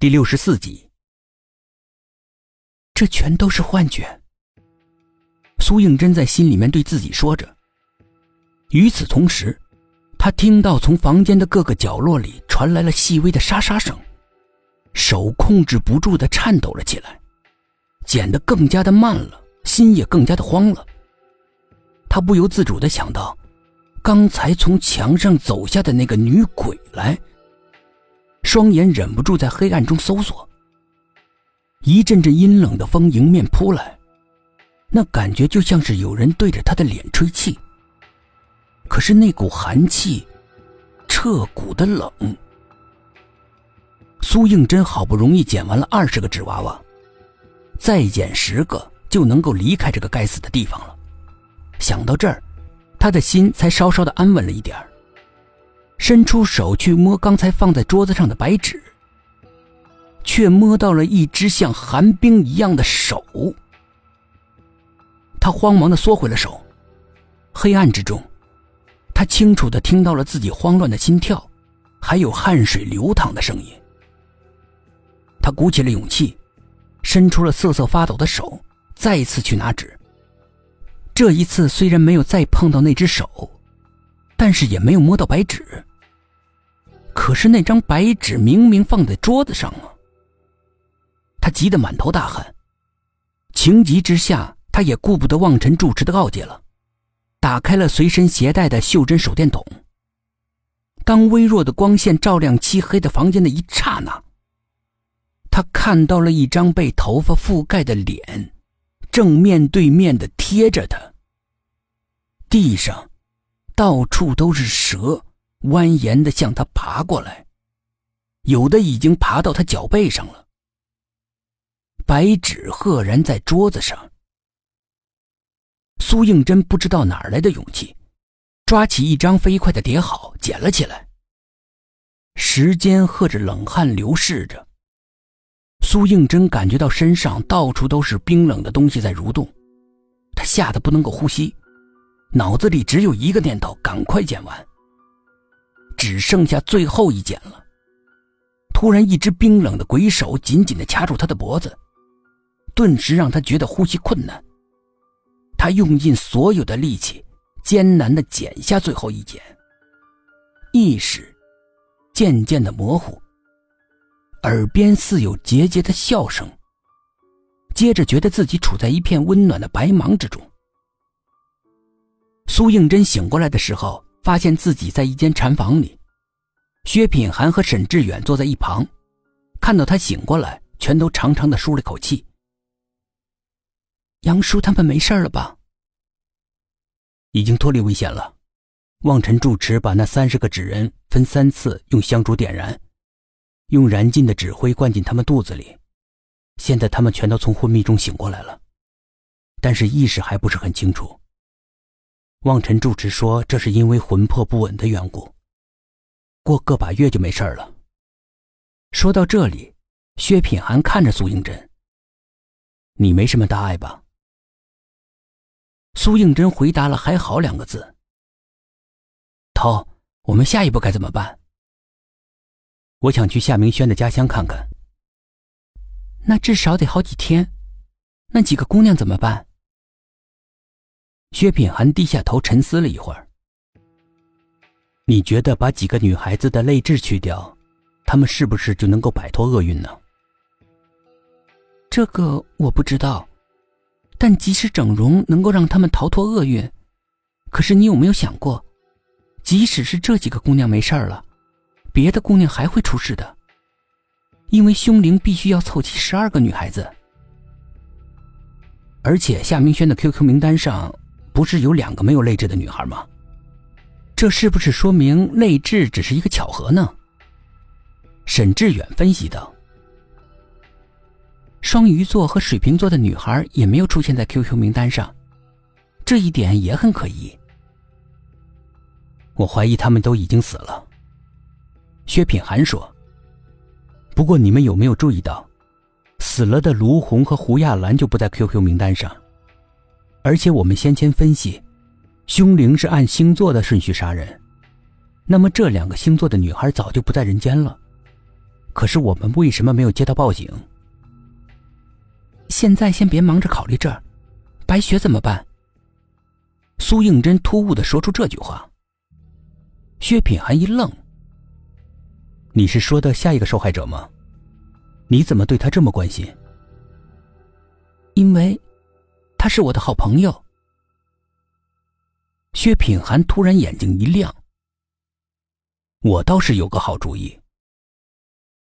第六十四集，这全都是幻觉。苏应真在心里面对自己说着。与此同时，他听到从房间的各个角落里传来了细微的沙沙声，手控制不住的颤抖了起来，剪得更加的慢了，心也更加的慌了。他不由自主的想到，刚才从墙上走下的那个女鬼来。双眼忍不住在黑暗中搜索。一阵阵阴冷的风迎面扑来，那感觉就像是有人对着他的脸吹气。可是那股寒气，彻骨的冷。苏应真好不容易捡完了二十个纸娃娃，再捡十个就能够离开这个该死的地方了。想到这儿，他的心才稍稍的安稳了一点儿。伸出手去摸刚才放在桌子上的白纸，却摸到了一只像寒冰一样的手。他慌忙的缩回了手。黑暗之中，他清楚的听到了自己慌乱的心跳，还有汗水流淌的声音。他鼓起了勇气，伸出了瑟瑟发抖的手，再次去拿纸。这一次虽然没有再碰到那只手，但是也没有摸到白纸。可是那张白纸明明放在桌子上啊！他急得满头大汗，情急之下，他也顾不得望尘住持的告诫了，打开了随身携带的袖珍手电筒。当微弱的光线照亮漆黑的房间的一刹那，他看到了一张被头发覆盖的脸，正面对面的贴着他。地上到处都是蛇。蜿蜒的向他爬过来，有的已经爬到他脚背上了。白纸赫然在桌子上。苏应真不知道哪来的勇气，抓起一张飞快的叠好，捡了起来。时间和着冷汗流逝着，苏应真感觉到身上到处都是冰冷的东西在蠕动，他吓得不能够呼吸，脑子里只有一个念头：赶快捡完。只剩下最后一剪了。突然，一只冰冷的鬼手紧紧地掐住他的脖子，顿时让他觉得呼吸困难。他用尽所有的力气，艰难地剪下最后一剪。意识渐渐的模糊，耳边似有桀桀的笑声。接着，觉得自己处在一片温暖的白茫之中。苏应真醒过来的时候。发现自己在一间禅房里，薛品涵和沈志远坐在一旁，看到他醒过来，全都长长的舒了口气。杨叔他们没事了吧？已经脱离危险了。望尘住持把那三十个纸人分三次用香烛点燃，用燃尽的纸灰灌进他们肚子里，现在他们全都从昏迷中醒过来了，但是意识还不是很清楚。望尘住持说：“这是因为魂魄不稳的缘故，过个把月就没事了。”说到这里，薛品涵看着苏应真：“你没什么大碍吧？”苏应真回答了“还好”两个字。头，我们下一步该怎么办？我想去夏明轩的家乡看看。那至少得好几天，那几个姑娘怎么办？薛品涵低下头沉思了一会儿。你觉得把几个女孩子的泪痣去掉，她们是不是就能够摆脱厄运呢？这个我不知道，但即使整容能够让她们逃脱厄运，可是你有没有想过，即使是这几个姑娘没事了，别的姑娘还会出事的，因为凶灵必须要凑齐十二个女孩子，而且夏明轩的 QQ 名单上。不是有两个没有泪痣的女孩吗？这是不是说明泪痣只是一个巧合呢？沈志远分析道：“双鱼座和水瓶座的女孩也没有出现在 QQ 名单上，这一点也很可疑。我怀疑他们都已经死了。”薛品涵说：“不过你们有没有注意到，死了的卢红和胡亚兰就不在 QQ 名单上？”而且我们先前分析，凶灵是按星座的顺序杀人，那么这两个星座的女孩早就不在人间了，可是我们为什么没有接到报警？现在先别忙着考虑这，白雪怎么办？苏应真突兀的说出这句话。薛品涵一愣：“你是说的下一个受害者吗？你怎么对他这么关心？”因为，他是我的好朋友。薛品涵突然眼睛一亮：“我倒是有个好主意。”